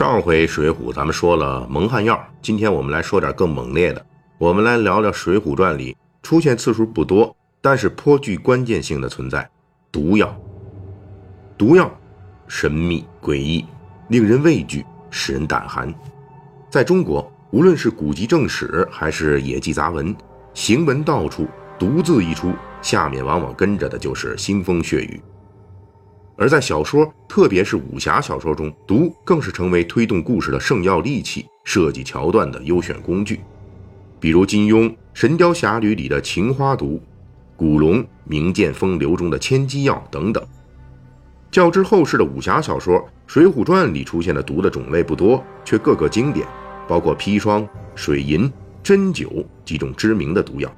上回《水浒》咱们说了蒙汗药，今天我们来说点更猛烈的。我们来聊聊《水浒传》里出现次数不多，但是颇具关键性的存在——毒药。毒药神秘诡异，令人畏惧，使人胆寒。在中国，无论是古籍正史还是野记杂文，行文到处，毒字一出，下面往往跟着的就是腥风血雨。而在小说，特别是武侠小说中，毒更是成为推动故事的圣药利器，设计桥段的优选工具。比如金庸《神雕侠侣》里的情花毒，古龙《名剑风流》中的千机药等等。较之后世的武侠小说，《水浒传》里出现的毒的种类不多，却个个经典，包括砒霜、水银、针灸几种知名的毒药。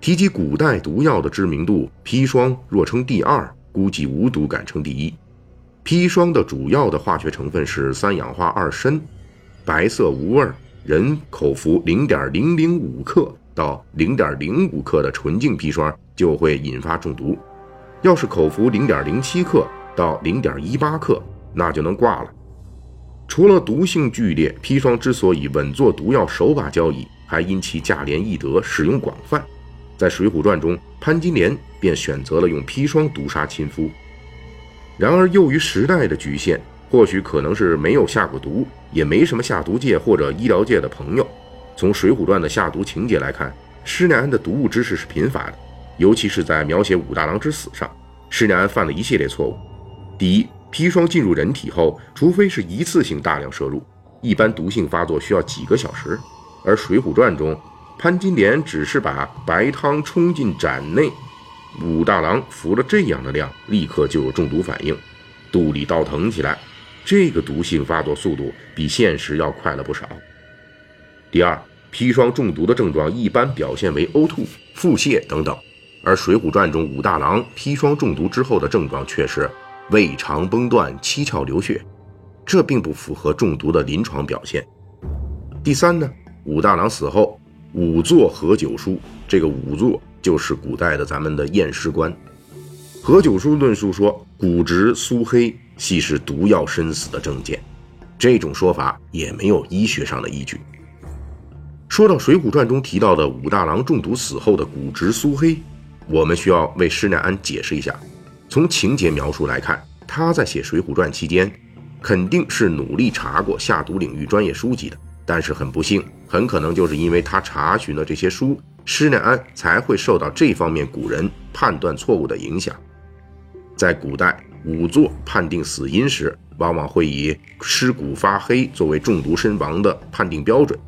提及古代毒药的知名度，砒霜若称第二。估计无毒敢称第一。砒霜的主要的化学成分是三氧化二砷，白色无味，人口服零点零零五克到零点零五克的纯净砒霜就会引发中毒。要是口服零点零七克到零点一八克，那就能挂了。除了毒性剧烈，砒霜之所以稳坐毒药首把交椅，还因其价廉易得，使用广泛。在《水浒传》中，潘金莲便选择了用砒霜毒杀亲夫。然而，由于时代的局限，或许可能是没有下过毒，也没什么下毒界或者医疗界的朋友。从《水浒传》的下毒情节来看，施耐庵的毒物知识是贫乏的，尤其是在描写武大郎之死上，施耐庵犯了一系列错误。第一，砒霜进入人体后，除非是一次性大量摄入，一般毒性发作需要几个小时，而《水浒传》中。潘金莲只是把白汤冲进盏内，武大郎服了这样的量，立刻就有中毒反应，肚里倒腾起来。这个毒性发作速度比现实要快了不少。第二，砒霜中毒的症状一般表现为呕吐、腹泻等等，而《水浒传》中武大郎砒霜中毒之后的症状却是胃肠崩断、七窍流血，这并不符合中毒的临床表现。第三呢，武大郎死后。仵作何九书，这个仵作就是古代的咱们的验尸官。何九书论述说，骨质苏黑系是毒药身死的证件，这种说法也没有医学上的依据。说到《水浒传》中提到的武大郎中毒死后的骨质苏黑，我们需要为施耐庵解释一下。从情节描述来看，他在写《水浒传》期间，肯定是努力查过下毒领域专业书籍的。但是很不幸，很可能就是因为他查询了这些书，施耐庵才会受到这方面古人判断错误的影响。在古代，仵作判定死因时，往往会以尸骨发黑作为中毒身亡的判定标准。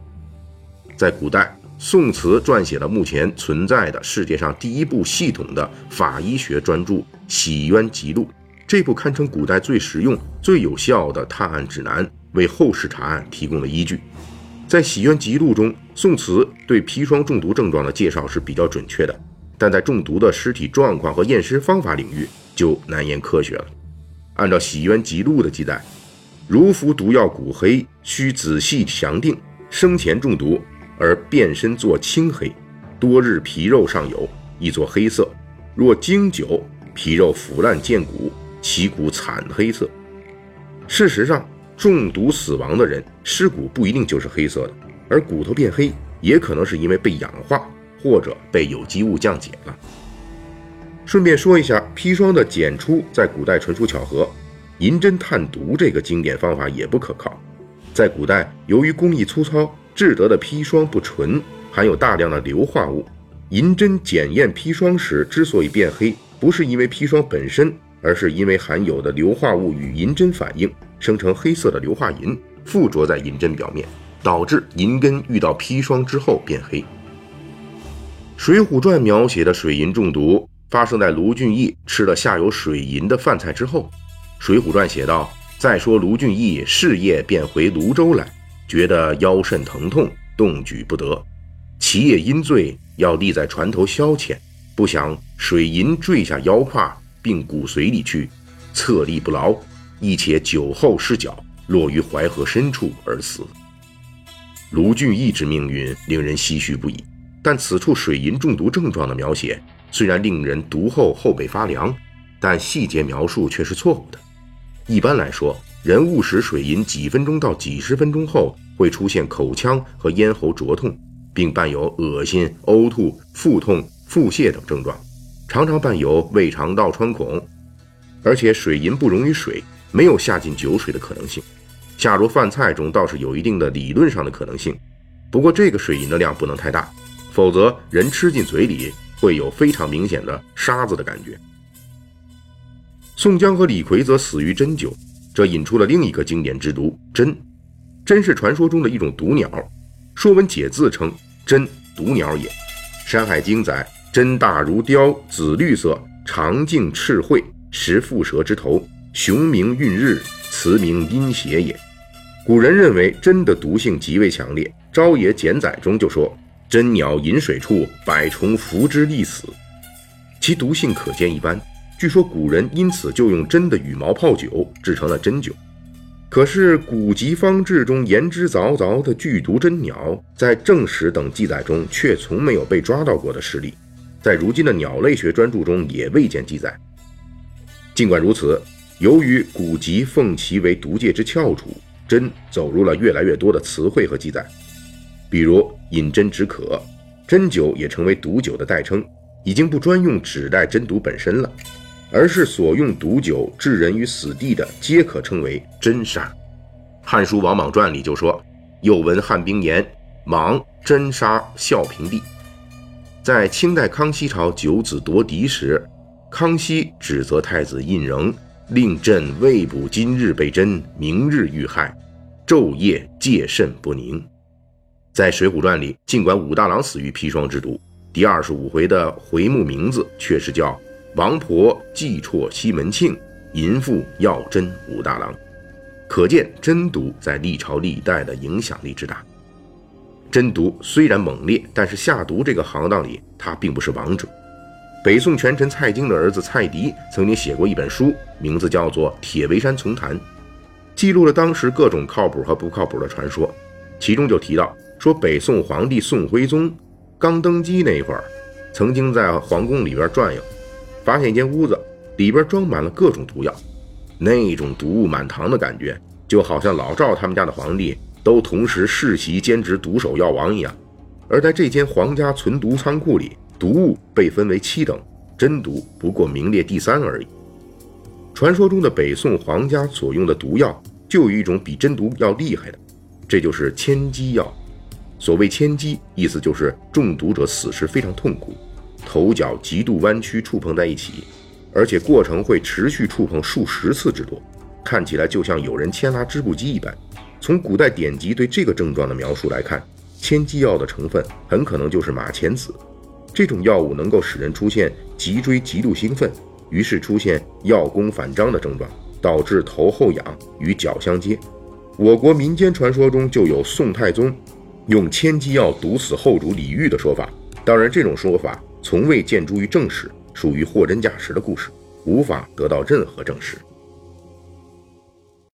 在古代，宋慈撰写了目前存在的世界上第一部系统的法医学专著《洗冤集录》，这部堪称古代最实用、最有效的探案指南。为后世查案提供了依据。在《洗冤集录》中，宋慈对砒霜中毒症状的介绍是比较准确的，但在中毒的尸体状况和验尸方法领域就难言科学了。按照《洗冤集录》的记载，如服毒药骨黑，需仔细详定，生前中毒而变身作青黑，多日皮肉上有，亦作黑色；若经久，皮肉腐烂见骨，其骨惨黑色。事实上，中毒死亡的人尸骨不一定就是黑色的，而骨头变黑也可能是因为被氧化或者被有机物降解了。顺便说一下，砒霜的检出在古代纯属巧合，银针探毒这个经典方法也不可靠。在古代，由于工艺粗糙，制得的砒霜不纯，含有大量的硫化物。银针检验砒霜时之所以变黑，不是因为砒霜本身，而是因为含有的硫化物与银针反应。生成黑色的硫化银附着在银针表面，导致银根遇到砒霜之后变黑。《水浒传》描写的水银中毒发生在卢俊义吃了下有水银的饭菜之后。《水浒传》写道：“再说卢俊义事业便回泸州来，觉得腰肾疼痛，动举不得。其夜因醉，要立在船头消遣，不想水银坠下腰胯，并骨髓里去，侧立不牢，亦且酒后失脚，落于淮河深处而死。卢俊义之命运令人唏嘘不已，但此处水银中毒症状的描写虽然令人读后后背发凉，但细节描述却是错误的。一般来说，人误食水银几分钟到几十分钟后，会出现口腔和咽喉灼痛，并伴有恶心、呕吐、腹痛、腹泻等症状，常常伴有胃肠道穿孔。而且水银不溶于水，没有下进酒水的可能性。下入饭菜中倒是有一定的理论上的可能性，不过这个水银的量不能太大，否则人吃进嘴里会有非常明显的沙子的感觉。宋江和李逵则死于针灸，这引出了另一个经典之毒——针。针是传说中的一种毒鸟，《说文解字》称针毒鸟也。《山海经》载针大如雕，紫绿色，长颈赤喙，食蝮蛇之头，雄名运日，雌名阴邪也。古人认为针的毒性极为强烈，《朝野简载》中就说：“针鸟饮水处，百虫伏之立死。”其毒性可见一斑。据说古人因此就用针的羽毛泡酒，制成了针酒。可是古籍方志中言之凿凿的剧毒针鸟，在正史等记载中却从没有被抓到过的实例，在如今的鸟类学专著中也未见记载。尽管如此，由于古籍奉其为毒界之翘楚。针走入了越来越多的词汇和记载，比如饮针止渴，针灸也成为毒酒的代称，已经不专用指代针毒本身了，而是所用毒酒致人于死地的，皆可称为针杀。《汉书王莽传》里就说：“又闻汉兵言，莽针杀孝平帝。”在清代康熙朝九子夺嫡时，康熙指责太子胤禛。令朕未卜今日被针，明日遇害，昼夜戒慎不宁。在《水浒传》里，尽管武大郎死于砒霜之毒，第二十五回的回目名字却是叫“王婆计啜西门庆，淫妇要针武大郎”，可见针毒在历朝历代的影响力之大。针毒虽然猛烈，但是下毒这个行当里，它并不是王者。北宋权臣蔡京的儿子蔡迪曾经写过一本书，名字叫做《铁围山丛谈》，记录了当时各种靠谱和不靠谱的传说。其中就提到说，北宋皇帝宋徽宗刚登基那会儿，曾经在皇宫里边转悠，发现一间屋子里边装满了各种毒药，那种毒物满堂的感觉，就好像老赵他们家的皇帝都同时世袭兼职毒手药王一样。而在这间皇家存毒仓库里。毒物被分为七等，真毒不过名列第三而已。传说中的北宋皇家所用的毒药，就有一种比真毒要厉害的，这就是千机药。所谓千机，意思就是中毒者死时非常痛苦，头脚极度弯曲，触碰在一起，而且过程会持续触碰数十次之多，看起来就像有人牵拉织布机一般。从古代典籍对这个症状的描述来看，千机药的成分很可能就是马钱子。这种药物能够使人出现脊椎极度兴奋，于是出现药功反张的症状，导致头后仰与脚相接。我国民间传说中就有宋太宗用千机药毒死后主李煜的说法，当然这种说法从未见诸于正史，属于货真价实的故事，无法得到任何证实。